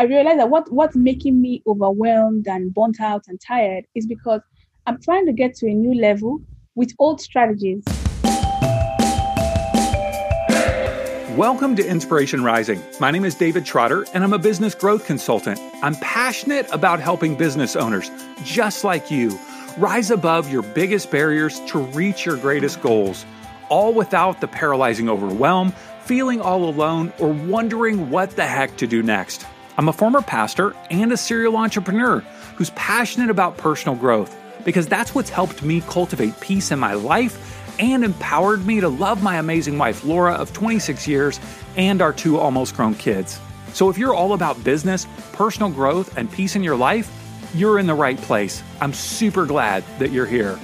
I realized that what what's making me overwhelmed and burnt out and tired is because I'm trying to get to a new level with old strategies. Welcome to Inspiration Rising. My name is David Trotter, and I'm a business growth consultant. I'm passionate about helping business owners, just like you, rise above your biggest barriers to reach your greatest goals, all without the paralyzing overwhelm, feeling all alone, or wondering what the heck to do next. I'm a former pastor and a serial entrepreneur who's passionate about personal growth because that's what's helped me cultivate peace in my life and empowered me to love my amazing wife, Laura, of 26 years, and our two almost grown kids. So if you're all about business, personal growth, and peace in your life, you're in the right place. I'm super glad that you're here.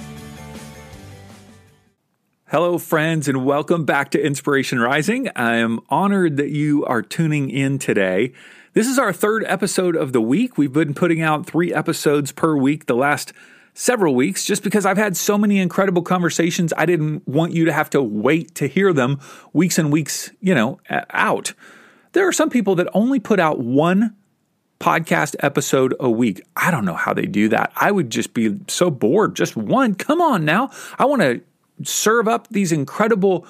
Hello, friends, and welcome back to Inspiration Rising. I am honored that you are tuning in today. This is our third episode of the week. We've been putting out three episodes per week the last several weeks just because I've had so many incredible conversations. I didn't want you to have to wait to hear them weeks and weeks, you know, out. There are some people that only put out one podcast episode a week. I don't know how they do that. I would just be so bored. Just one. Come on now. I want to serve up these incredible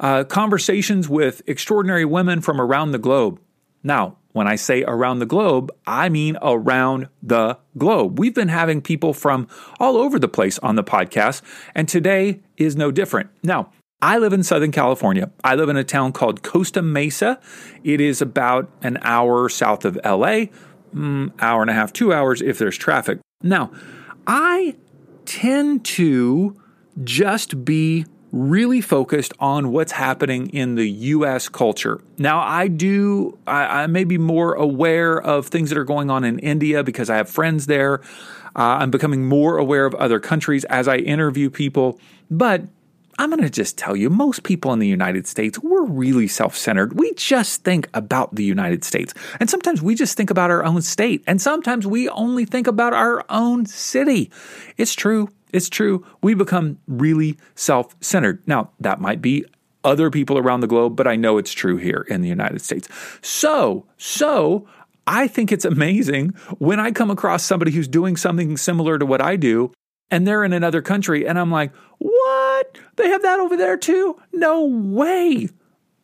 uh, conversations with extraordinary women from around the globe. Now, when I say around the globe, I mean around the globe. We've been having people from all over the place on the podcast, and today is no different. Now, I live in Southern California. I live in a town called Costa Mesa. It is about an hour south of LA, mm, hour and a half, two hours if there's traffic. Now, I tend to just be really focused on what's happening in the US culture. Now, I do, I, I, may be more aware of things that are going on in India because I have friends there. Uh, I'm becoming more aware of other countries as I interview people. But I'm going to just tell you most people in the United States, we're really self centered. We just think about the United States. And sometimes we just think about our own state. And sometimes we only think about our own city. It's true. It's true. We become really self centered. Now, that might be other people around the globe, but I know it's true here in the United States. So, so I think it's amazing when I come across somebody who's doing something similar to what I do and they're in another country and I'm like, "What? They have that over there too? No way."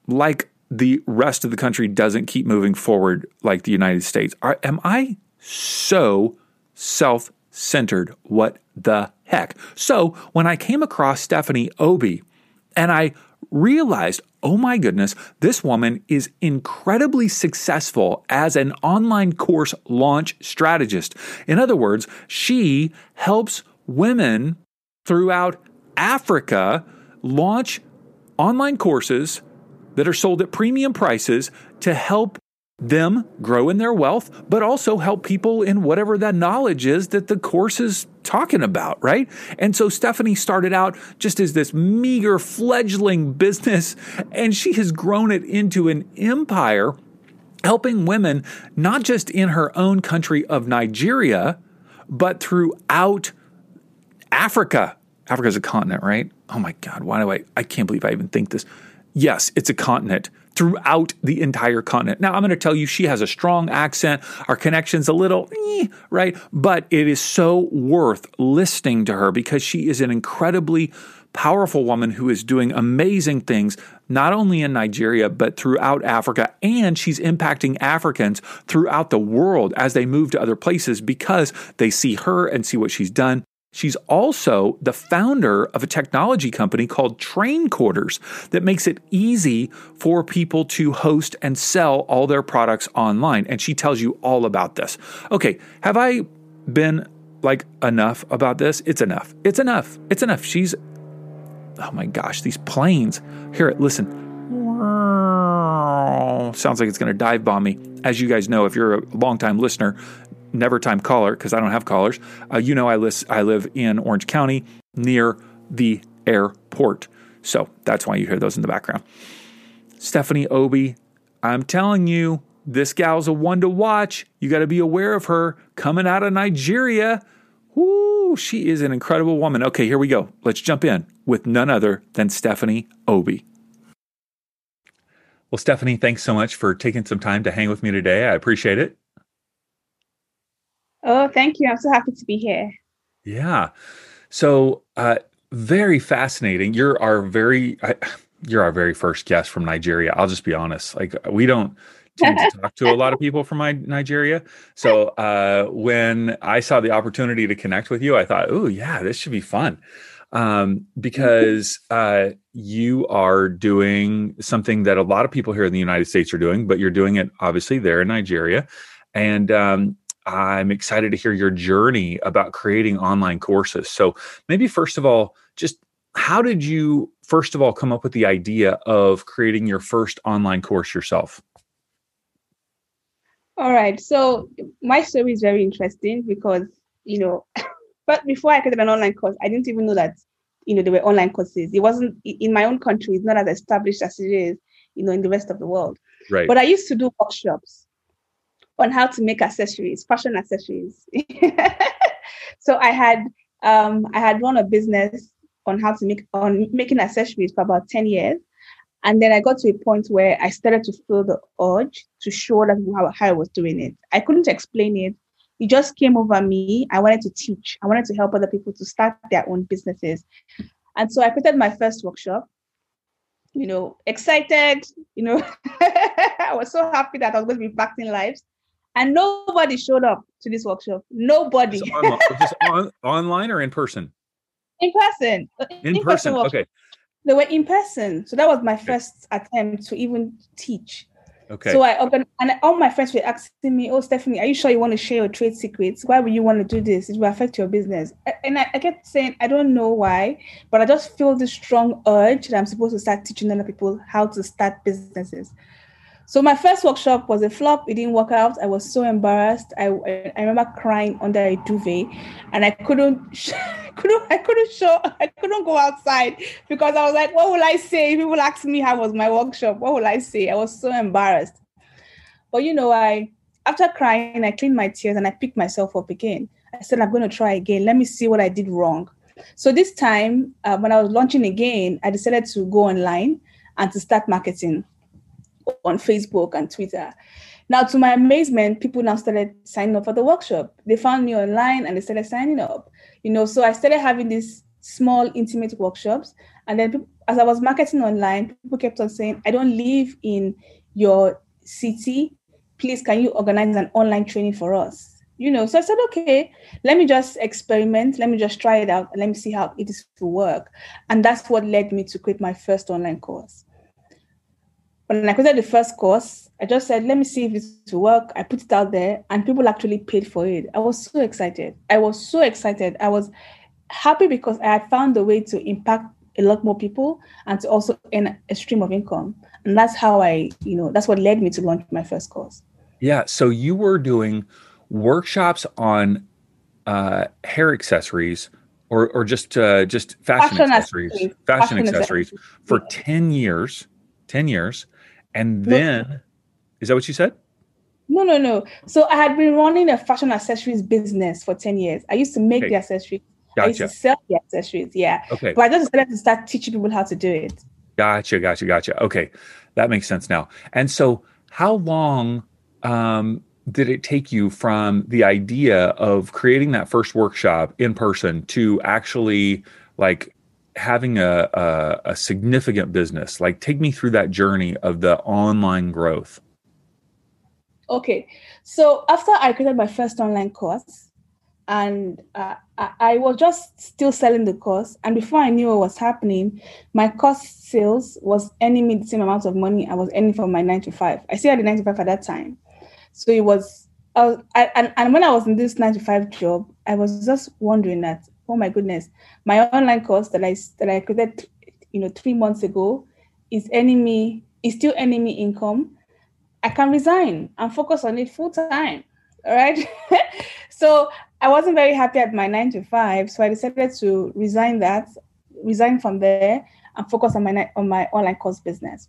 Like the rest of the country doesn't keep moving forward like the United States. Are, am I so self centered? What the heck. So when I came across Stephanie Obi and I realized, oh my goodness, this woman is incredibly successful as an online course launch strategist. In other words, she helps women throughout Africa launch online courses that are sold at premium prices to help them grow in their wealth, but also help people in whatever that knowledge is that the course is talking about, right? And so Stephanie started out just as this meager fledgling business, and she has grown it into an empire, helping women not just in her own country of Nigeria, but throughout Africa. Africa is a continent, right? Oh my God, why do I? I can't believe I even think this. Yes, it's a continent throughout the entire continent. Now, I'm going to tell you, she has a strong accent. Our connection's a little, eh, right? But it is so worth listening to her because she is an incredibly powerful woman who is doing amazing things, not only in Nigeria, but throughout Africa. And she's impacting Africans throughout the world as they move to other places because they see her and see what she's done. She's also the founder of a technology company called Train Quarters that makes it easy for people to host and sell all their products online. And she tells you all about this. Okay, have I been like enough about this? It's enough. It's enough. It's enough. She's, oh my gosh, these planes. Hear it, listen. Sounds like it's going to dive bomb me. As you guys know, if you're a longtime listener, never time caller because I don't have callers. Uh, you know, I, list, I live in Orange County near the airport. So that's why you hear those in the background. Stephanie Obi, I'm telling you, this gal's a one to watch. You got to be aware of her coming out of Nigeria. Woo, she is an incredible woman. Okay, here we go. Let's jump in with none other than Stephanie Obi. Well, Stephanie, thanks so much for taking some time to hang with me today. I appreciate it. Oh, thank you. I'm so happy to be here. Yeah. So, uh, very fascinating. You're our very, I, you're our very first guest from Nigeria. I'll just be honest. Like, we don't tend to talk to a lot of people from my Nigeria. So, uh, when I saw the opportunity to connect with you, I thought, oh, yeah, this should be fun um, because uh, you are doing something that a lot of people here in the United States are doing, but you're doing it obviously there in Nigeria. And um, I'm excited to hear your journey about creating online courses. So, maybe first of all, just how did you first of all come up with the idea of creating your first online course yourself? All right. So, my story is very interesting because, you know, but before I created an online course, I didn't even know that, you know, there were online courses. It wasn't in my own country, it's not as established as it is, you know, in the rest of the world. Right. But I used to do workshops on how to make accessories, fashion accessories. so I had um, I had run a business on how to make on making accessories for about 10 years. And then I got to a point where I started to feel the urge to show that how, how I was doing it. I couldn't explain it it just came over me. I wanted to teach. I wanted to help other people to start their own businesses. And so I created my first workshop. You know, excited, you know, I was so happy that I was going to be impacting lives. And nobody showed up to this workshop. Nobody. Just, on, on, online or in person? In person. Uh, in, in person. person okay. They were in person. So that was my first attempt to even teach. Okay. So I opened, and all my friends were asking me, "Oh, Stephanie, are you sure you want to share your trade secrets? Why would you want to do this? It will affect your business." And I, I kept saying, "I don't know why, but I just feel this strong urge that I'm supposed to start teaching other people how to start businesses." So my first workshop was a flop. It didn't work out. I was so embarrassed. I I remember crying under a duvet, and I couldn't couldn't I couldn't show I couldn't go outside because I was like, what will I say? People ask me how was my workshop. What will I say? I was so embarrassed. But you know, I after crying, I cleaned my tears and I picked myself up again. I said, I'm going to try again. Let me see what I did wrong. So this time, uh, when I was launching again, I decided to go online and to start marketing on Facebook and Twitter. Now, to my amazement, people now started signing up for the workshop. They found me online and they started signing up. You know, so I started having these small, intimate workshops. And then, as I was marketing online, people kept on saying, "I don't live in your city. Please, can you organize an online training for us?" You know, so I said, "Okay, let me just experiment. Let me just try it out, and let me see how it is to work." And that's what led me to create my first online course when I created the first course, I just said, let me see if this will work. I put it out there and people actually paid for it. I was so excited. I was so excited. I was happy because I had found a way to impact a lot more people and to also earn a stream of income. And that's how I, you know, that's what led me to launch my first course. Yeah. So you were doing workshops on uh, hair accessories or, or just uh, just fashion, fashion accessories, fashion, fashion accessories, accessories for 10 years, 10 years and then, no. is that what you said? No, no, no. So I had been running a fashion accessories business for 10 years. I used to make okay. the accessories. Gotcha. I used to sell the accessories. Yeah. Okay. But I just decided to start teaching people how to do it. Gotcha, gotcha, gotcha. Okay. That makes sense now. And so how long um, did it take you from the idea of creating that first workshop in person to actually like having a, a, a significant business like take me through that journey of the online growth. Okay so after i created my first online course and uh, I, I, was just still selling the course and before i knew what was happening my course sales was earning me the same amount of money i was earning from my 9 to 5 i still had the 9 to 5 at that time. So it was I was, I, and, and when i was in this 9 to 5 job i was just wondering that oh my goodness, my online course that I that I created, you know, three months ago is me is still earning me income. I can resign and focus on it full time. All right. so I wasn't very happy at my nine to five, so I decided to resign that, resign from there, and focus on my on my online course business.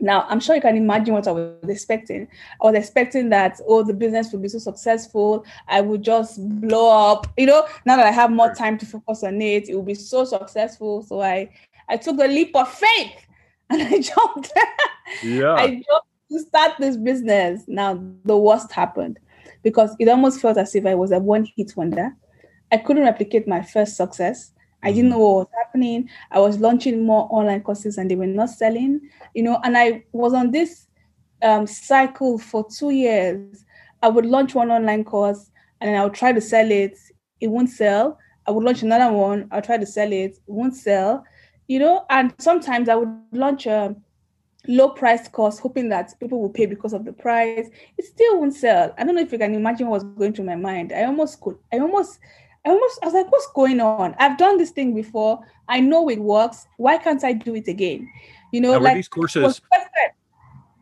Now, I'm sure you can imagine what I was expecting. I was expecting that, oh, the business would be so successful. I would just blow up. You know, now that I have more time to focus on it, it will be so successful. So I, I took the leap of faith and I jumped. Yeah. I jumped to start this business. Now, the worst happened because it almost felt as if I was a one hit wonder. I couldn't replicate my first success. I didn't know what was happening. I was launching more online courses and they were not selling, you know, and I was on this um, cycle for two years. I would launch one online course and then I would try to sell it. It won't sell. I would launch another one. I'll try to sell it. It won't sell, you know, and sometimes I would launch a low price course, hoping that people will pay because of the price. It still won't sell. I don't know if you can imagine what was going through my mind. I almost could, I almost I almost I was like, what's going on? I've done this thing before. I know it works. Why can't I do it again? You know, now, like these courses.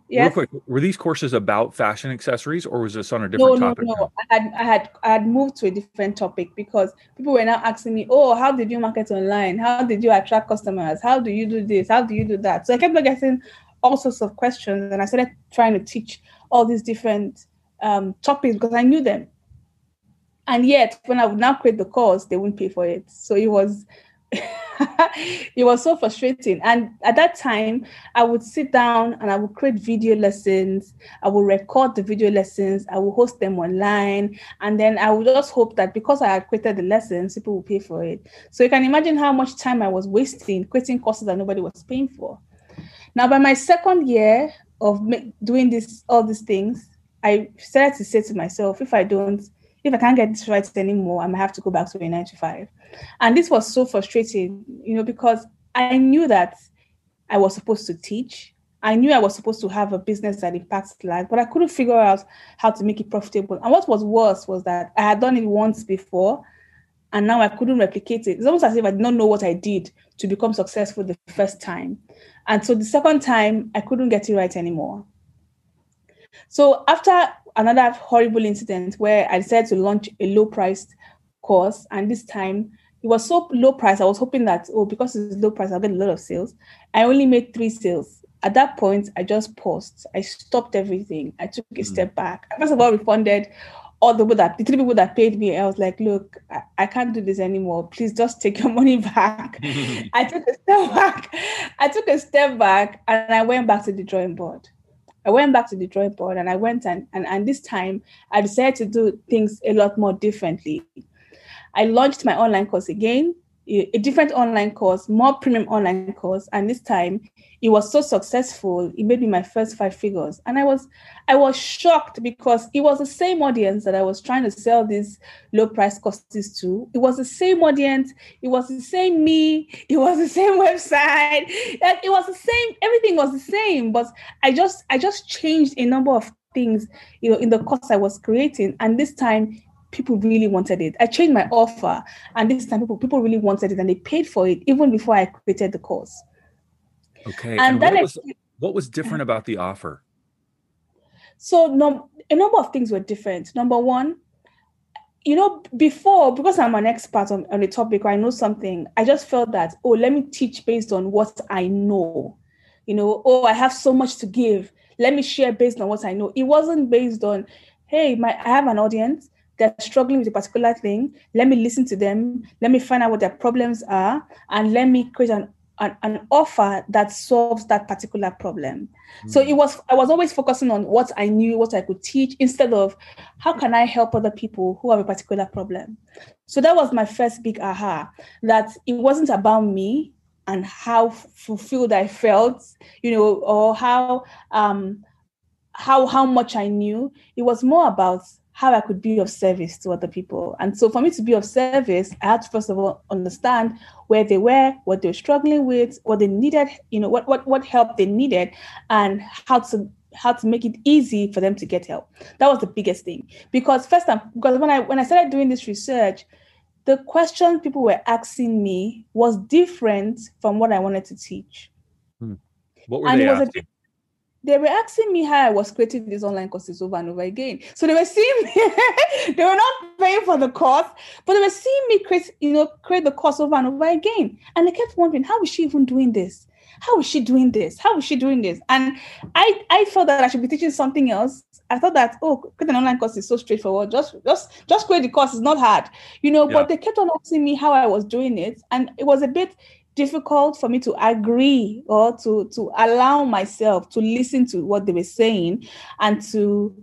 Yes? Real quick, were these courses about fashion accessories, or was this on a different no, topic? No, no, I had, I had, I had moved to a different topic because people were now asking me, "Oh, how did you market online? How did you attract customers? How do you do this? How do you do that?" So I kept getting all sorts of questions, and I started trying to teach all these different um, topics because I knew them. And yet, when I would now create the course, they wouldn't pay for it. So it was it was so frustrating. And at that time, I would sit down and I would create video lessons. I would record the video lessons. I would host them online. And then I would just hope that because I had created the lessons, people would pay for it. So you can imagine how much time I was wasting creating courses that nobody was paying for. Now, by my second year of doing this, all these things, I started to say to myself, if I don't if I can't get this right anymore, I might have to go back to a nine to five. And this was so frustrating, you know, because I knew that I was supposed to teach. I knew I was supposed to have a business that impacts life, but I couldn't figure out how to make it profitable. And what was worse was that I had done it once before and now I couldn't replicate it. It's almost as if I did not know what I did to become successful the first time. And so the second time, I couldn't get it right anymore. So after another horrible incident where I decided to launch a low priced course, and this time it was so low price. I was hoping that oh, because it's low price, I'll get a lot of sales. I only made three sales. At that point, I just paused. I stopped everything. I took a mm. step back. I first of all refunded all the people that the three people that paid me. I was like, look, I, I can't do this anymore. Please just take your money back. I took a step back. I took a step back and I went back to the drawing board. I went back to the drawing board and I went and, and, and this time I decided to do things a lot more differently. I launched my online course again a different online course, more premium online course, and this time it was so successful. It made me my first five figures, and I was I was shocked because it was the same audience that I was trying to sell these low price courses to. It was the same audience. It was the same me. It was the same website. It was the same. Everything was the same, but I just I just changed a number of things, you know, in the course I was creating, and this time people really wanted it. I changed my offer, and this time people people really wanted it, and they paid for it even before I created the course. Okay, and, and then what, was, what was different uh-huh. about the offer? So, no, a number of things were different. Number one, you know, before because I'm an expert on, on a topic or I know something, I just felt that oh, let me teach based on what I know. You know, oh, I have so much to give. Let me share based on what I know. It wasn't based on, hey, my I have an audience they're struggling with a particular thing let me listen to them let me find out what their problems are and let me create an an, an offer that solves that particular problem. Mm. so it was i was always focusing on what i knew what i could teach instead of how can i help other people who have a particular problem. So that was my first big aha that it wasn't about me and how fulfilled i felt you know or how um how how much i knew. It was more about how I could be of service to other people. And so for me to be of service, I had to first of all understand where they were, what they were struggling with, what they needed, you know, what what what help they needed, and how to how to make it easy for them to get help. That was the biggest thing. Because first time, because when I when I started doing this research, the question people were asking me was different from what I wanted to teach. Hmm. What were and they asking? They were asking me how I was creating these online courses over and over again. So they were seeing me, they were not paying for the course, but they were seeing me create, you know, create the course over and over again. And they kept wondering, how is she even doing this? How is she doing this? How is she doing this? And I, I felt that I should be teaching something else. I thought that, oh, create an online course is so straightforward. Just, just, just create the course. It's not hard, you know. Yeah. But they kept on asking me how I was doing it, and it was a bit difficult for me to agree or to to allow myself to listen to what they were saying and to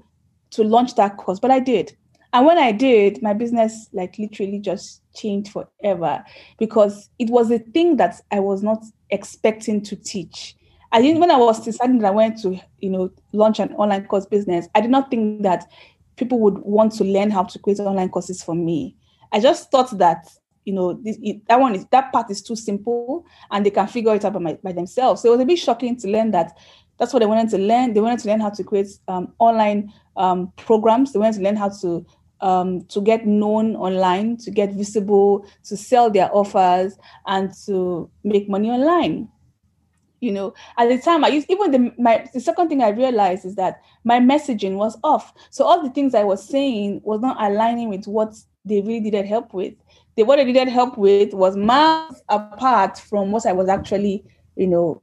to launch that course, but I did. And when I did, my business like literally just changed forever because it was a thing that I was not expecting to teach. I didn't when I was deciding that I went to, you know, launch an online course business, I did not think that people would want to learn how to create online courses for me. I just thought that you know this, it, that one is that part is too simple and they can figure it out by, my, by themselves. So it was a bit shocking to learn that that's what they wanted to learn. They wanted to learn how to create um, online um, programs. They wanted to learn how to um, to get known online, to get visible, to sell their offers, and to make money online. You know, at the time, I used even the my the second thing I realized is that my messaging was off. So all the things I was saying was not aligning with what they really needed help with. They what they needed help with was miles apart from what I was actually, you know,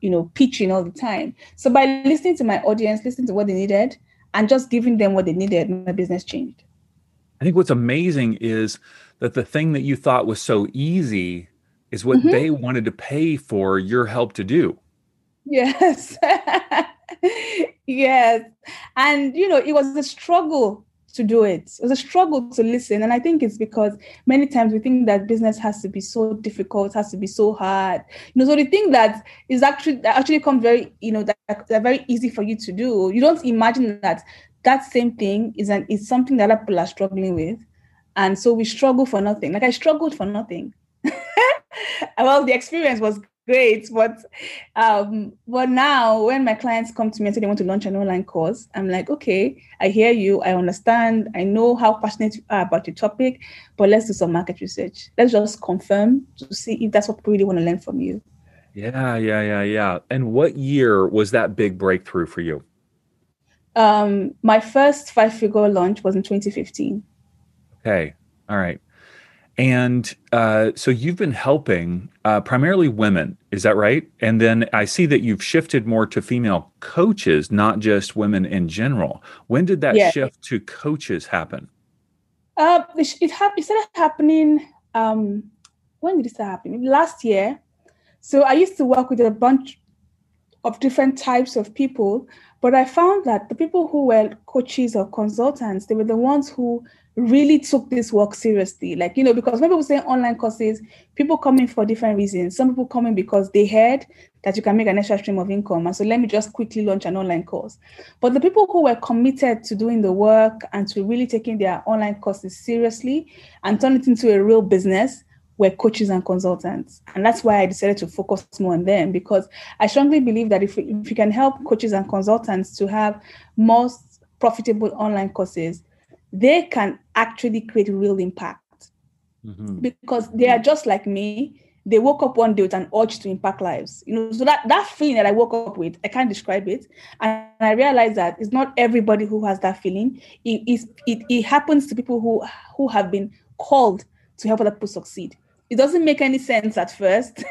you know, pitching all the time. So by listening to my audience, listening to what they needed, and just giving them what they needed, my business changed. I think what's amazing is that the thing that you thought was so easy is what mm-hmm. they wanted to pay for your help to do. Yes. yes. And, you know, it was a struggle to do it. It was a struggle to listen. And I think it's because many times we think that business has to be so difficult, has to be so hard. You know, so the thing that is actually that actually comes very, you know, that, that very easy for you to do. You don't imagine that that same thing is an is something that other people are struggling with. And so we struggle for nothing. Like I struggled for nothing. well, the experience was great, but um, but now when my clients come to me and say they want to launch an online course, I'm like, okay, I hear you, I understand, I know how passionate you are about your topic, but let's do some market research. Let's just confirm to see if that's what people really want to learn from you. Yeah, yeah, yeah, yeah. And what year was that big breakthrough for you? Um, my first five figure launch was in 2015. Okay. All right. And uh, so you've been helping uh, primarily women, is that right? And then I see that you've shifted more to female coaches, not just women in general. When did that yeah. shift to coaches happen? Uh, it, it, ha- it started happening. Um, when did it start happening? Last year. So I used to work with a bunch of different types of people, but I found that the people who were coaches or consultants, they were the ones who really took this work seriously. Like, you know, because when people say online courses, people come in for different reasons. Some people come in because they heard that you can make an extra stream of income. And so let me just quickly launch an online course. But the people who were committed to doing the work and to really taking their online courses seriously and turn it into a real business, were coaches and consultants. And that's why I decided to focus more on them because I strongly believe that if, if you can help coaches and consultants to have most profitable online courses, they can actually create real impact. Mm-hmm. Because they are just like me. They woke up one day with an urge to impact lives. You know, so that, that feeling that I woke up with, I can't describe it. And I realized that it's not everybody who has that feeling. It, it, it happens to people who, who have been called to help other people succeed it doesn't make any sense at first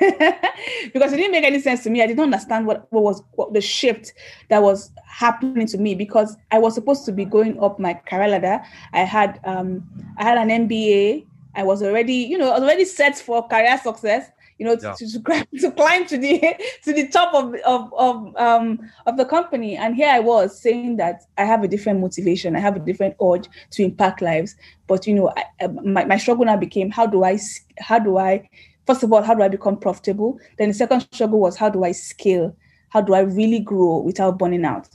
because it didn't make any sense to me. I didn't understand what, what was what the shift that was happening to me because I was supposed to be going up my career ladder. I had um I had an MBA. I was already, you know, already set for career success you know, yeah. to, to, to, climb to the to the top of of of um of the company. And here I was saying that I have a different motivation, I have a different urge to impact lives. But you know, I, my my struggle now became how do I how do I first of all how do I become profitable? Then the second struggle was how do I scale? How do I really grow without burning out?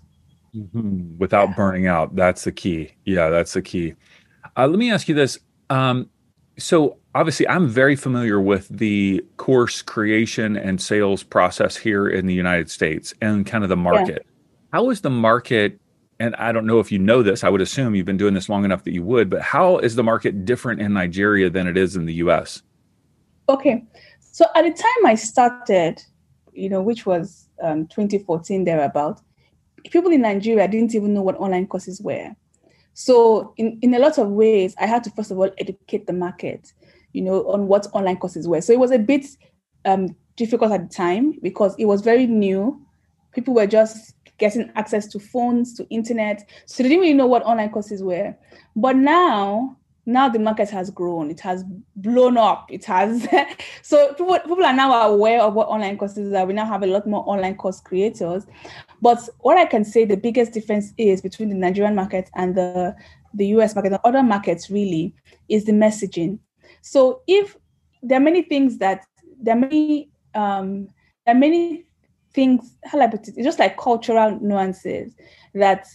Mm-hmm. Without yeah. burning out, that's the key. Yeah, that's the key. Uh, let me ask you this. Um, so obviously i'm very familiar with the course creation and sales process here in the united states and kind of the market. Yeah. how is the market and i don't know if you know this i would assume you've been doing this long enough that you would but how is the market different in nigeria than it is in the us okay. So at the time i started you know which was um, 2014 thereabout people in nigeria didn't even know what online courses were so in, in a lot of ways i had to first of all educate the market you know, on what online courses were. So it was a bit um, difficult at the time because it was very new. People were just getting access to phones, to internet. So they didn't really know what online courses were. But now, now the market has grown. It has blown up. It has so people, people are now aware of what online courses are. We now have a lot more online course creators. But what I can say the biggest difference is between the Nigerian market and the, the US market and other markets really is the messaging. So if there are many things that there are many um, there are many things how I put it, it's just like cultural nuances that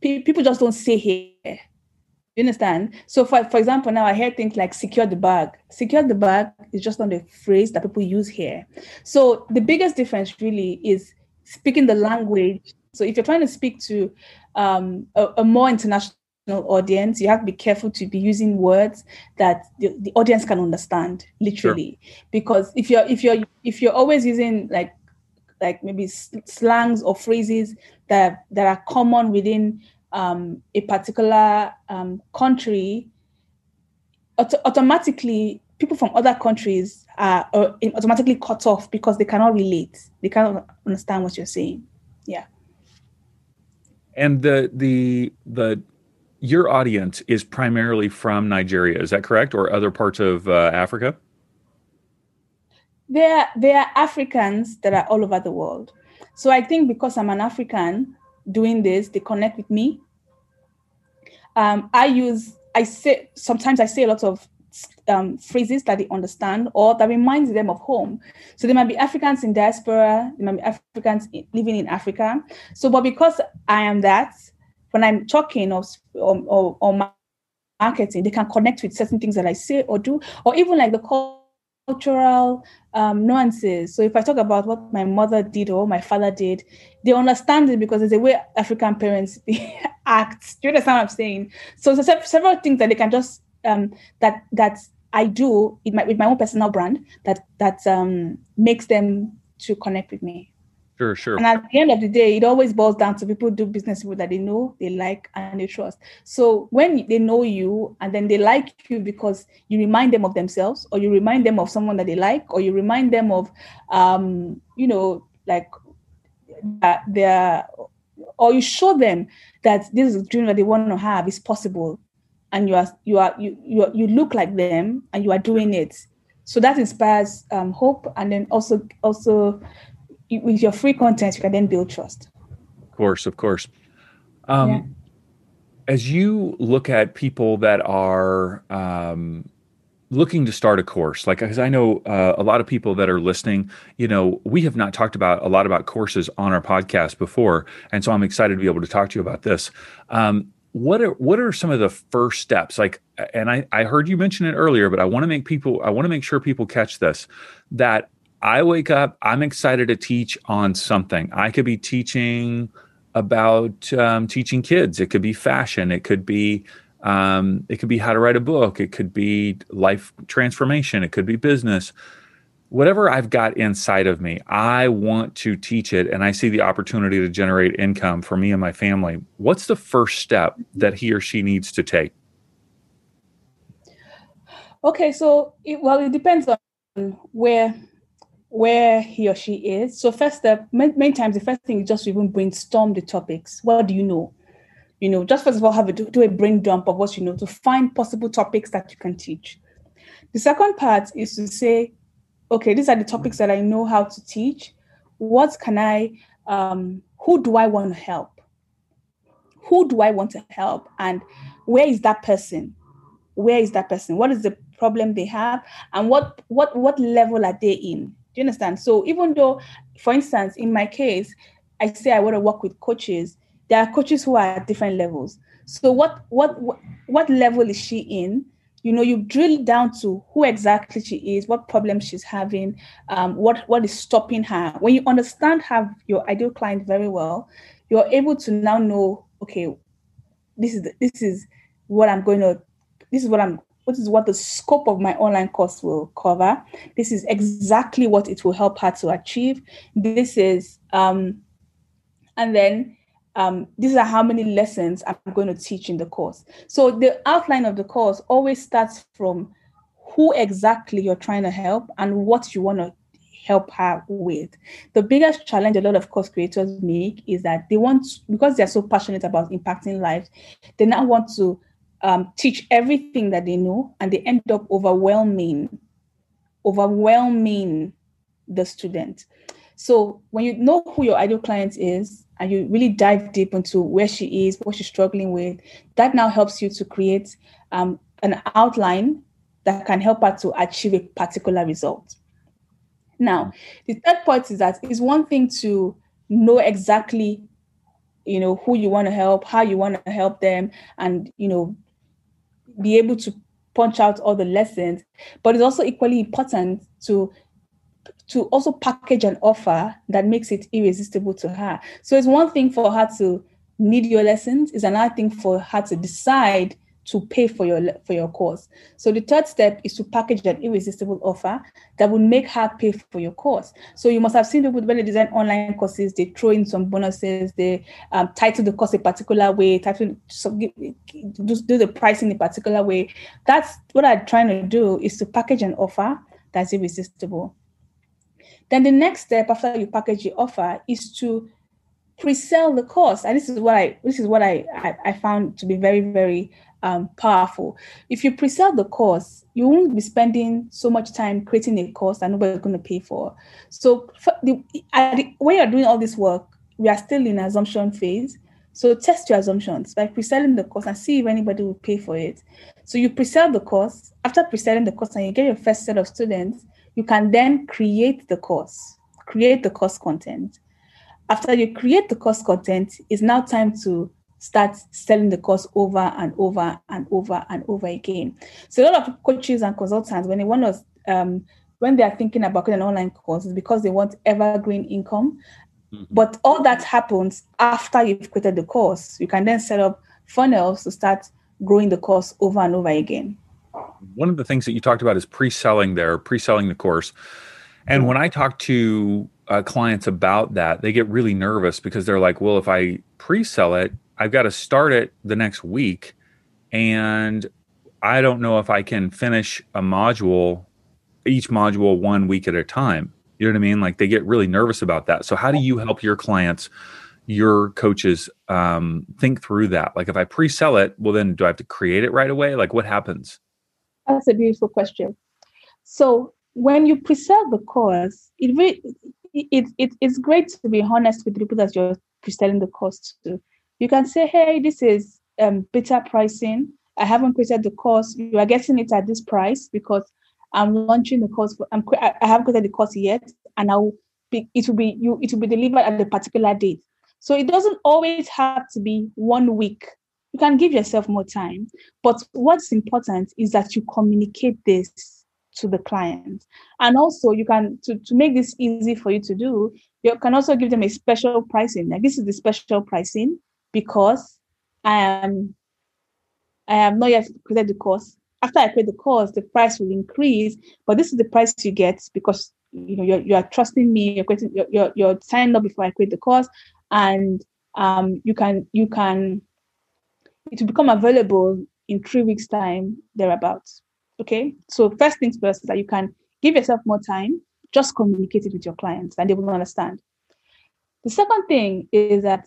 pe- people just don't say here. You understand? So, for, for example, now I hear things like secure the bag. Secure the bag is just not a phrase that people use here. So, the biggest difference really is speaking the language. So, if you're trying to speak to um, a, a, more international audience, you have to be careful to be using words that the, the audience can understand, literally. Sure. Because if you're if you're if you're always using like like maybe slangs or phrases that that are common within um, a particular um, country, auto- automatically people from other countries are uh, automatically cut off because they cannot relate. They cannot understand what you're saying. Yeah. And the the the your audience is primarily from Nigeria, is that correct, or other parts of uh, Africa? There, there are Africans that are all over the world. So I think because I'm an African, doing this, they connect with me. Um, I use, I say, sometimes I say a lot of um, phrases that they understand or that reminds them of home. So there might be Africans in diaspora, there might be Africans living in Africa. So, but because I am that, when I'm talking or, or, or marketing, they can connect with certain things that I say or do, or even like the cultural um, nuances. So if I talk about what my mother did or my father did, they understand it because it's a way African parents act. Do you understand what I'm saying? So there's several things that they can just um, that that I do in my, with my own personal brand that that um, makes them to connect with me. Sure, sure. And at the end of the day, it always boils down to people do business with that they know, they like, and they trust. So when they know you and then they like you because you remind them of themselves, or you remind them of someone that they like, or you remind them of, um, you know, like that they're, or you show them that this dream that they want to have is possible, and you are you are you you, you look like them and you are doing it. So that inspires um, hope, and then also also with your free content, you can then build trust. Of course, of course. Um, yeah. As you look at people that are um, looking to start a course, like because I know uh, a lot of people that are listening, you know, we have not talked about a lot about courses on our podcast before, and so I'm excited to be able to talk to you about this. Um, what are what are some of the first steps like and I, I heard you mention it earlier but i want to make people i want to make sure people catch this that I wake up, I'm excited to teach on something. I could be teaching about um, teaching kids. It could be fashion. It could be um, it could be how to write a book. It could be life transformation. It could be business. Whatever I've got inside of me, I want to teach it, and I see the opportunity to generate income for me and my family. What's the first step that he or she needs to take? Okay, so it, well, it depends on where where he or she is. So first step, many, many times the first thing is just to even brainstorm the topics. What do you know? You know, just first of all, have a do a brain dump of what you know to find possible topics that you can teach. The second part is to say, okay, these are the topics that I know how to teach. What can I, um, who do I want to help? Who do I want to help? And where is that person? Where is that person? What is the problem they have? And what what what level are they in? Do you understand? So even though, for instance, in my case, I say I want to work with coaches, there are coaches who are at different levels. So what what what level is she in? You know, you drill down to who exactly she is, what problem she's having, um, what what is stopping her. When you understand her, your ideal client very well, you're able to now know, okay, this is the, this is what I'm going to, this is what I'm what is what the scope of my online course will cover. This is exactly what it will help her to achieve. This is, um, and then um, these are how many lessons I'm going to teach in the course. So the outline of the course always starts from who exactly you're trying to help and what you want to help her with. The biggest challenge a lot of course creators make is that they want, because they're so passionate about impacting lives, they now want to um, teach everything that they know and they end up overwhelming overwhelming the student so when you know who your ideal client is and you really dive deep into where she is, what she's struggling with, that now helps you to create um, an outline that can help her to achieve a particular result. Now, the third point is that it's one thing to know exactly, you know, who you want to help, how you want to help them, and you know, be able to punch out all the lessons. But it's also equally important to to also package an offer that makes it irresistible to her. So it's one thing for her to need your lessons, it's another thing for her to decide to pay for your for your course. So the third step is to package an irresistible offer that will make her pay for your course. So you must have seen people when they design online courses, they throw in some bonuses, they um, title the course a particular way, title do, do the pricing a particular way. That's what I'm trying to do is to package an offer that's irresistible. Then the next step after you package the offer is to pre-sell the course. And this is what I this is what I I, I found to be very, very um, powerful. If you pre-sell the course, you won't be spending so much time creating a course that nobody's going to pay for. So the, the, when you're doing all this work, we are still in assumption phase. So test your assumptions by pre-selling the course and see if anybody will pay for it. So you pre-sell the course. After pre-selling the course and you get your first set of students, you can then create the course, create the course content. After you create the course content, it's now time to start selling the course over and over and over and over again. So a lot of coaches and consultants, when they want to, um, when they are thinking about an online course, is because they want evergreen income. Mm-hmm. But all that happens after you've created the course. You can then set up funnels to start growing the course over and over again. One of the things that you talked about is pre-selling there, pre-selling the course. And when I talk to uh, clients about that, they get really nervous because they're like, well, if I pre-sell it, I've got to start it the next week, and I don't know if I can finish a module, each module one week at a time. You know what I mean? Like they get really nervous about that. So how do you help your clients, your coaches, um, think through that? Like if I pre-sell it, well, then do I have to create it right away? Like what happens? That's a beautiful question. So when you pre-sell the course, it really it, it, it's great to be honest with the people that you're pre-selling the course to you can say, hey, this is um, beta pricing. I haven't created the course. You are getting it at this price because I'm launching the course. For, I'm, I haven't created the course yet, and I'll be, it will be you. It will be delivered at a particular date. So it doesn't always have to be one week. You can give yourself more time. But what's important is that you communicate this to the client. And also you can to, to make this easy for you to do, you can also give them a special pricing. Like this is the special pricing because I am I have not yet created the course. After I create the course, the price will increase, but this is the price you get because you know you're, you're trusting me. You're, creating, you're, you're you're signing up before I create the course, and um, you can you can it will become available in three weeks time thereabouts. Okay, so first things first is that you can give yourself more time. Just communicate it with your clients, and they will understand. The second thing is that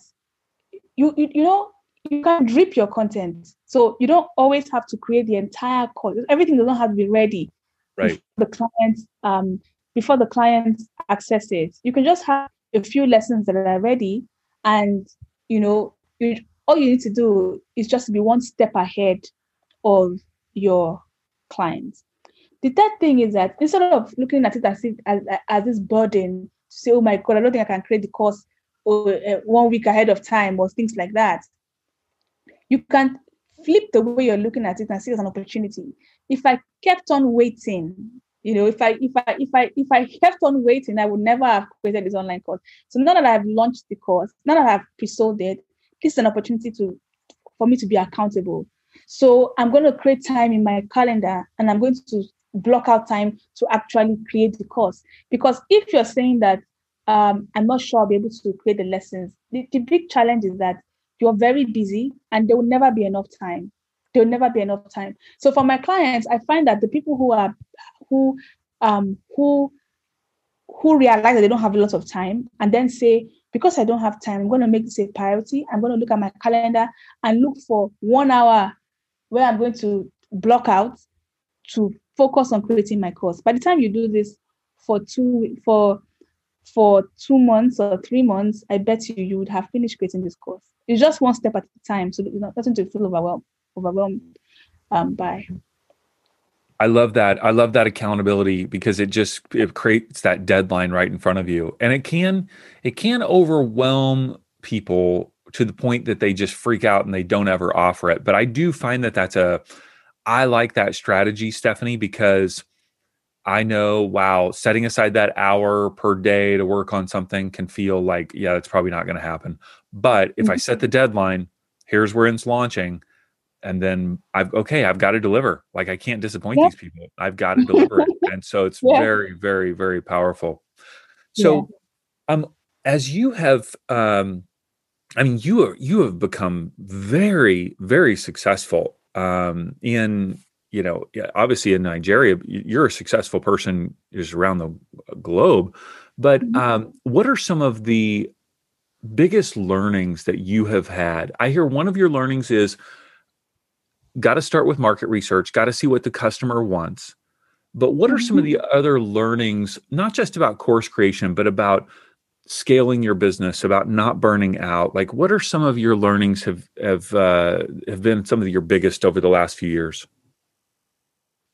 you, you you know you can drip your content so you don't always have to create the entire course everything doesn't have to be ready right the client um before the client access it you can just have a few lessons that are ready and you know you all you need to do is just be one step ahead of your clients the third thing is that instead of looking at it as if as, as this burden to say oh my god i don't think i can create the course or uh, one week ahead of time or things like that. You can flip the way you're looking at it and see it as an opportunity. If I kept on waiting, you know, if I if I if I if I kept on waiting, I would never have created this online course. So now that I've launched the course, now that I've pre-sold it, this is an opportunity to for me to be accountable. So I'm going to create time in my calendar and I'm going to block out time to actually create the course. Because if you're saying that um, I'm not sure I'll be able to create the lessons. The, the big challenge is that you're very busy and there will never be enough time. There will never be enough time. So for my clients, I find that the people who are who um who who realize that they don't have a lot of time and then say, because I don't have time, I'm going to make this a priority. I'm going to look at my calendar and look for one hour where I'm going to block out to focus on creating my course. By the time you do this for two for for two months or three months, I bet you you would have finished creating this course. It's just one step at a time, so you're not nothing to feel overwhelmed overwhelmed um, by. I love that. I love that accountability because it just it creates that deadline right in front of you, and it can it can overwhelm people to the point that they just freak out and they don't ever offer it. But I do find that that's a I like that strategy, Stephanie, because I know, wow, setting aside that hour per day to work on something can feel like, yeah, it's probably not going to happen. But if mm-hmm. I set the deadline, here's where it's launching, and then I've okay, I've got to deliver. Like I can't disappoint yeah. these people. I've got to deliver it. And so it's yeah. very, very, very powerful. So yeah. um as you have um I mean you are you have become very, very successful um in you know, obviously in Nigeria, you're a successful person is around the globe. But mm-hmm. um, what are some of the biggest learnings that you have had? I hear one of your learnings is got to start with market research, got to see what the customer wants. But what are some of mm-hmm. the other learnings, not just about course creation, but about scaling your business, about not burning out? Like, what are some of your learnings have have uh, have been some of your biggest over the last few years?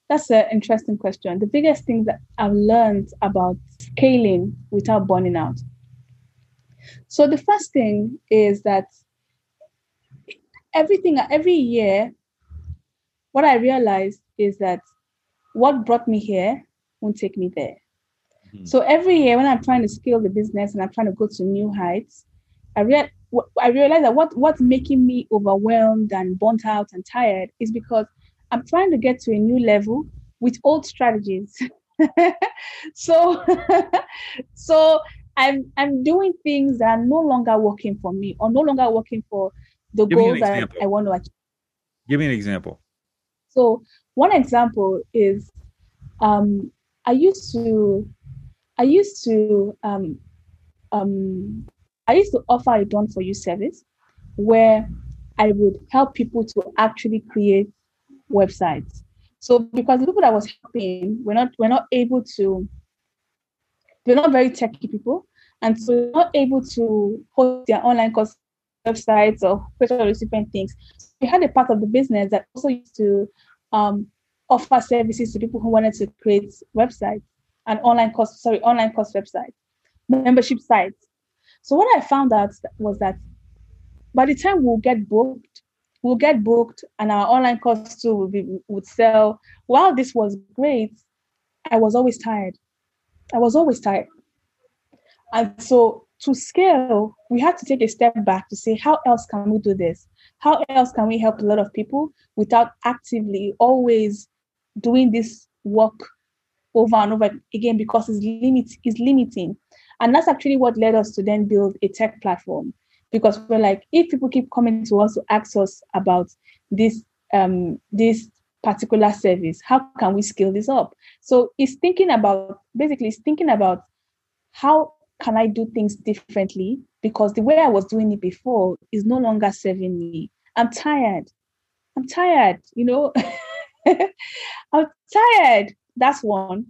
That's an interesting question. The biggest thing that I've learned about scaling without burning out. So the first thing is that everything every year, what I realized is that what brought me here won't take me there. Mm-hmm. So every year when I'm trying to scale the business and I'm trying to go to new heights, I real I realize that what what's making me overwhelmed and burnt out and tired is because I'm trying to get to a new level with old strategies. so so I'm I'm doing things that are no longer working for me or no longer working for the Give goals that I want to achieve. Give me an example. So one example is um, I used to I used to um, um, I used to offer a done for you service where I would help people to actually create websites. So because the people that I was helping were not were not able to, they're not very techy people, and so not able to host their online course websites or create all different things. We had a part of the business that also used to um, offer services to people who wanted to create websites and online course, sorry, online course websites, membership sites. So what I found out was that by the time we'll get booked, we'll get booked and our online course too will be would sell. While this was great, I was always tired. I was always tired. And so to scale, we had to take a step back to say, how else can we do this? How else can we help a lot of people without actively always doing this work over and over again because it's limit is limiting. And that's actually what led us to then build a tech platform because we're like, if people keep coming to us to ask us about this um, this particular service, how can we scale this up? So it's thinking about basically it's thinking about how can I do things differently because the way I was doing it before is no longer serving me. I'm tired. I'm tired, you know. I'm tired. That's one.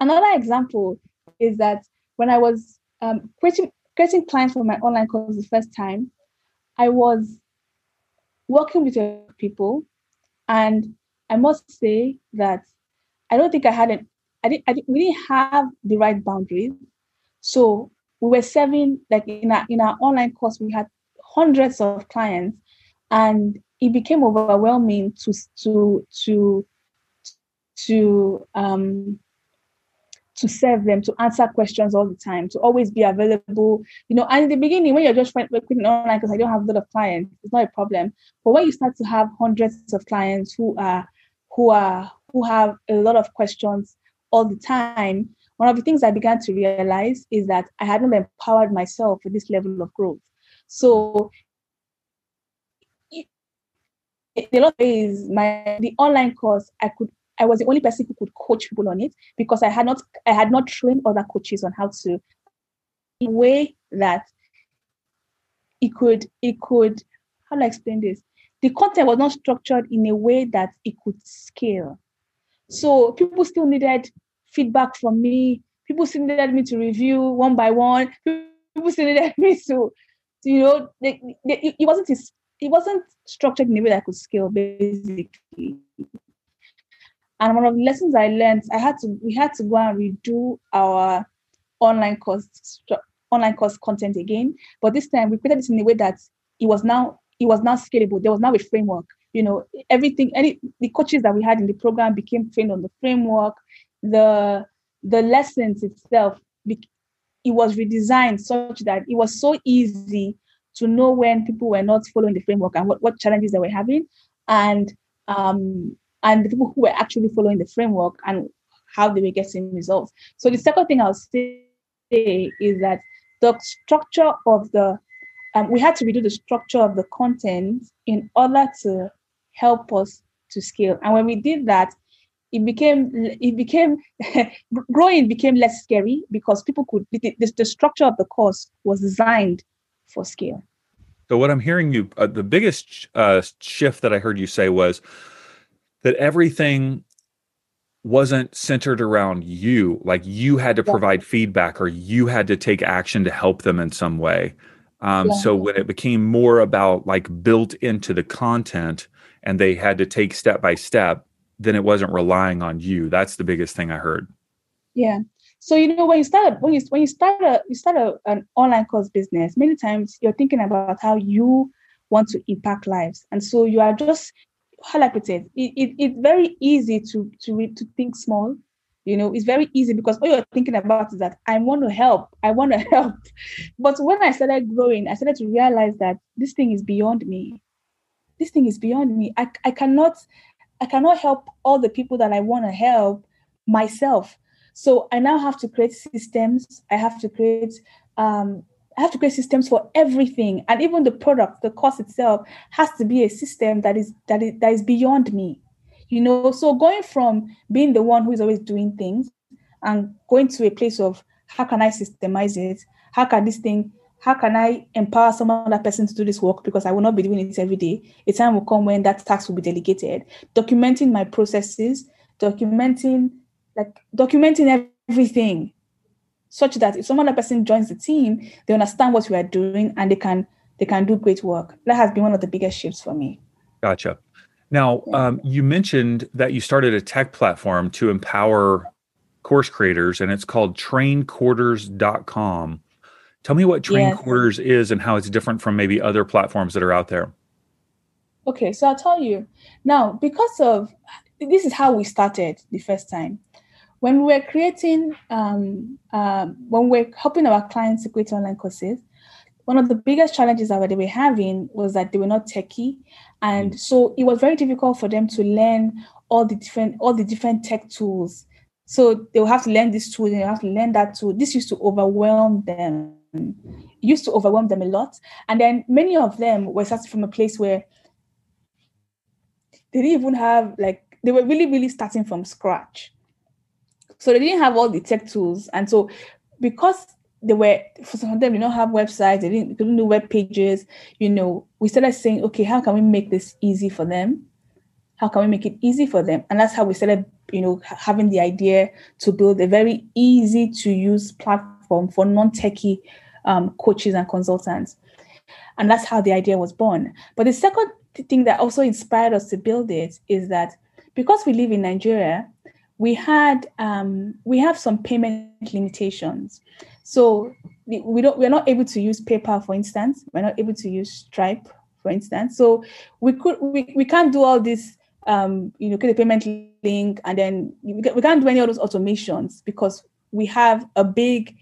Another example is that when I was um, creating getting clients for my online course the first time, I was working with people, and I must say that I don't think I had an I didn't, I didn't we didn't have the right boundaries. So we were serving like in our in our online course we had hundreds of clients, and it became overwhelming to to to to um to serve them, to answer questions all the time, to always be available. You know, and in the beginning, when you're just working online, because I don't have a lot of clients, it's not a problem. But when you start to have hundreds of clients who are who are who have a lot of questions all the time, one of the things I began to realize is that I hadn't empowered myself for this level of growth. So a lot of ways, my the online course I could I was the only person who could coach people on it because I had not I had not trained other coaches on how to in a way that it could it could how do I explain this? The content was not structured in a way that it could scale. So people still needed feedback from me. People still needed me to review one by one. People still needed me to, to you know, they, they, it wasn't it wasn't structured in a way that I could scale basically. And one of the lessons I learned, I had to we had to go and redo our online course online course content again. But this time we created it in a way that it was now it was now scalable. There was now a framework. You know, everything, any the coaches that we had in the program became trained on the framework. The the lessons itself, it was redesigned such that it was so easy to know when people were not following the framework and what, what challenges they were having, and um, and the people who were actually following the framework and how they were getting results. So the second thing I'll say is that the structure of the um, we had to redo the structure of the content in order to help us to scale. And when we did that, it became it became growing became less scary because people could the, the, structure of the course was designed for scale. So what I'm hearing you uh, the biggest uh, shift that I heard you say was that everything wasn't centered around you like you had to provide feedback or you had to take action to help them in some way um, yeah. so when it became more about like built into the content and they had to take step by step then it wasn't relying on you that's the biggest thing i heard yeah so you know when you start when you when you start a you start a, an online course business many times you're thinking about how you want to impact lives and so you are just how put it, it, it, it's very easy to to to think small. You know, it's very easy because all you're thinking about is that I want to help, I want to help. But when I started growing, I started to realize that this thing is beyond me. This thing is beyond me. I, I cannot, I cannot help all the people that I want to help myself. So I now have to create systems. I have to create um, I have to create systems for everything, and even the product, the course itself, has to be a system that is that is that is beyond me. You know, so going from being the one who is always doing things and going to a place of how can I systemize it? How can this thing? How can I empower some other person to do this work because I will not be doing it every day? A time will come when that task will be delegated. Documenting my processes, documenting like documenting everything such that if some other person joins the team, they understand what we are doing and they can they can do great work. That has been one of the biggest shifts for me. Gotcha. Now, um, you mentioned that you started a tech platform to empower course creators, and it's called trainquarters.com. Tell me what Train yes. Quarters is and how it's different from maybe other platforms that are out there. Okay, so I'll tell you. Now, because of this is how we started the first time when we were creating, um, uh, when we we're helping our clients create online courses, one of the biggest challenges that they were having was that they were not techie, and mm. so it was very difficult for them to learn all the different all the different tech tools. So they will have to learn this tool and they have to learn that tool. This used to overwhelm them. Mm. It used to overwhelm them a lot, and then many of them were starting from a place where they didn't even have like they were really really starting from scratch so they didn't have all the tech tools. And so because they were for some of them, they don't have websites, they didn't, they didn't do web pages, you know, we started saying, okay, how can we make this easy for them? How can we make it easy for them? And that's how we started, you know, having the idea to build a very easy to use platform for non-techie um, coaches and consultants. And that's how the idea was born. But the second thing that also inspired us to build it is that because we live in Nigeria, we had um, we have some payment limitations. So we don't we're not able to use PayPal, for instance. We're not able to use Stripe, for instance. So we could we, we can't do all this um, you know, get a payment link and then we can't do any of those automations because we have a big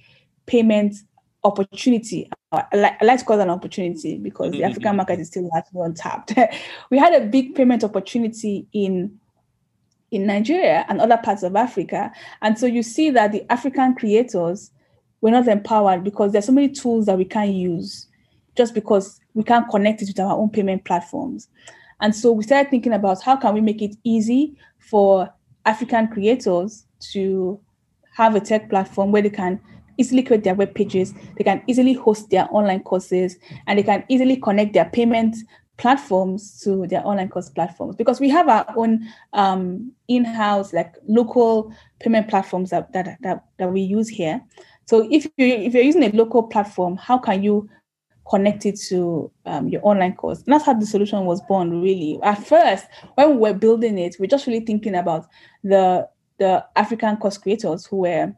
payment opportunity. I like, I like to call it an opportunity because the mm-hmm. African market is still largely untapped. we had a big payment opportunity in in Nigeria and other parts of Africa. And so you see that the African creators were not empowered because there's so many tools that we can't use just because we can't connect it with our own payment platforms. And so we started thinking about how can we make it easy for African creators to have a tech platform where they can easily create their web pages, they can easily host their online courses, and they can easily connect their payment platforms to their online course platforms because we have our own um, in-house like local payment platforms that, that that that we use here. So if you if you're using a local platform, how can you connect it to um, your online course? And that's how the solution was born. Really, at first when we were building it, we're just really thinking about the the African course creators who were.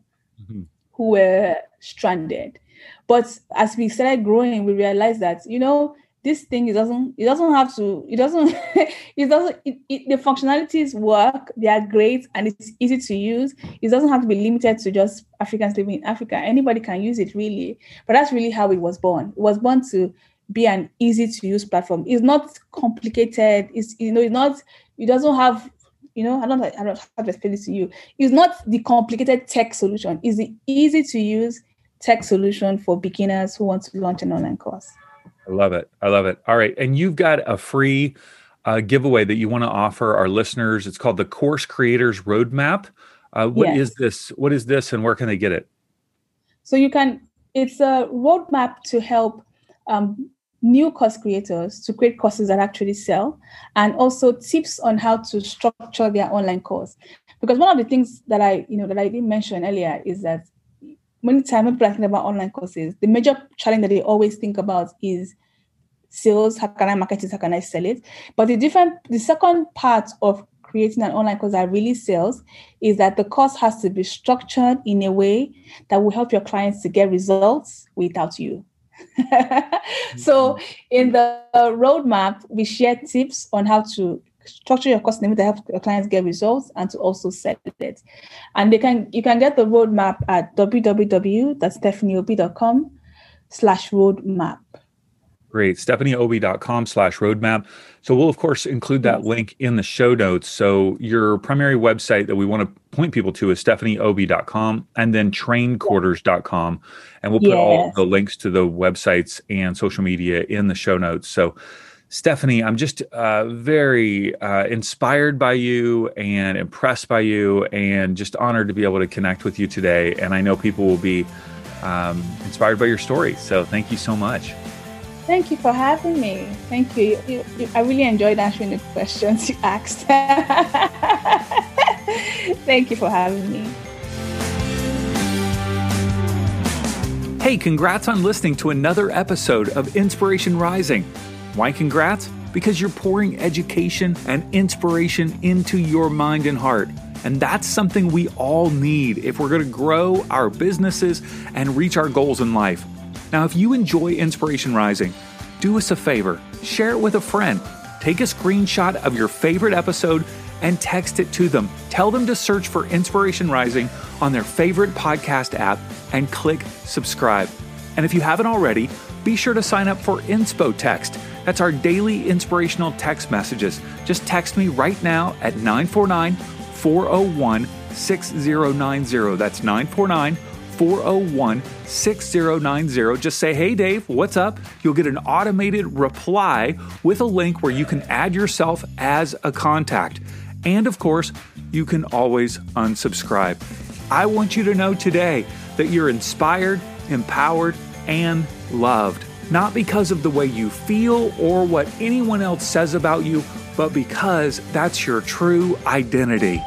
Who were stranded. But as we started growing, we realized that you know this thing it doesn't it doesn't have to it doesn't it doesn't it, it, the functionalities work they are great and it's easy to use. It doesn't have to be limited to just africans living in africa. Anybody can use it really. But that's really how it was born. It was born to be an easy to use platform. It's not complicated. It's you know it's not it doesn't have you know i don't i don't have to explain this to you it's not the complicated tech solution it's the easy to use tech solution for beginners who want to launch an online course I love it. I love it. All right. And you've got a free uh, giveaway that you want to offer our listeners. It's called the Course Creators Roadmap. Uh, what yes. is this? What is this and where can they get it? So you can, it's a roadmap to help um, new course creators to create courses that actually sell and also tips on how to structure their online course. Because one of the things that I, you know, that I didn't mention earlier is that many times when people are thinking about online courses, the major challenge that they always think about is sales. How can I market it? How can I sell it? But the different, the second part of creating an online course that really sells is that the course has to be structured in a way that will help your clients to get results without you. so mm-hmm. in the roadmap, we share tips on how to structure your course name to help your clients get results and to also set it. And they can you can get the roadmap at www.stephanieobi.com slash roadmap. Great. StephanieObi.com slash roadmap. So we'll of course include that link in the show notes. So your primary website that we want to point people to is stephanieobi.com and then trainquarters.com. And we'll put yes. all the links to the websites and social media in the show notes. So Stephanie, I'm just uh, very uh, inspired by you and impressed by you, and just honored to be able to connect with you today. And I know people will be um, inspired by your story. So thank you so much. Thank you for having me. Thank you. you, you I really enjoyed answering the questions you asked. Thank you for having me. Hey, congrats on listening to another episode of Inspiration Rising. Why congrats? Because you're pouring education and inspiration into your mind and heart. And that's something we all need if we're going to grow our businesses and reach our goals in life. Now, if you enjoy Inspiration Rising, do us a favor share it with a friend. Take a screenshot of your favorite episode and text it to them. Tell them to search for Inspiration Rising on their favorite podcast app and click subscribe. And if you haven't already, be sure to sign up for Inspo Text that's our daily inspirational text messages. Just text me right now at 949 401 6090. That's 949 401 6090. Just say, Hey Dave, what's up? You'll get an automated reply with a link where you can add yourself as a contact. And of course, you can always unsubscribe. I want you to know today that you're inspired, empowered, and loved not because of the way you feel or what anyone else says about you, but because that's your true identity.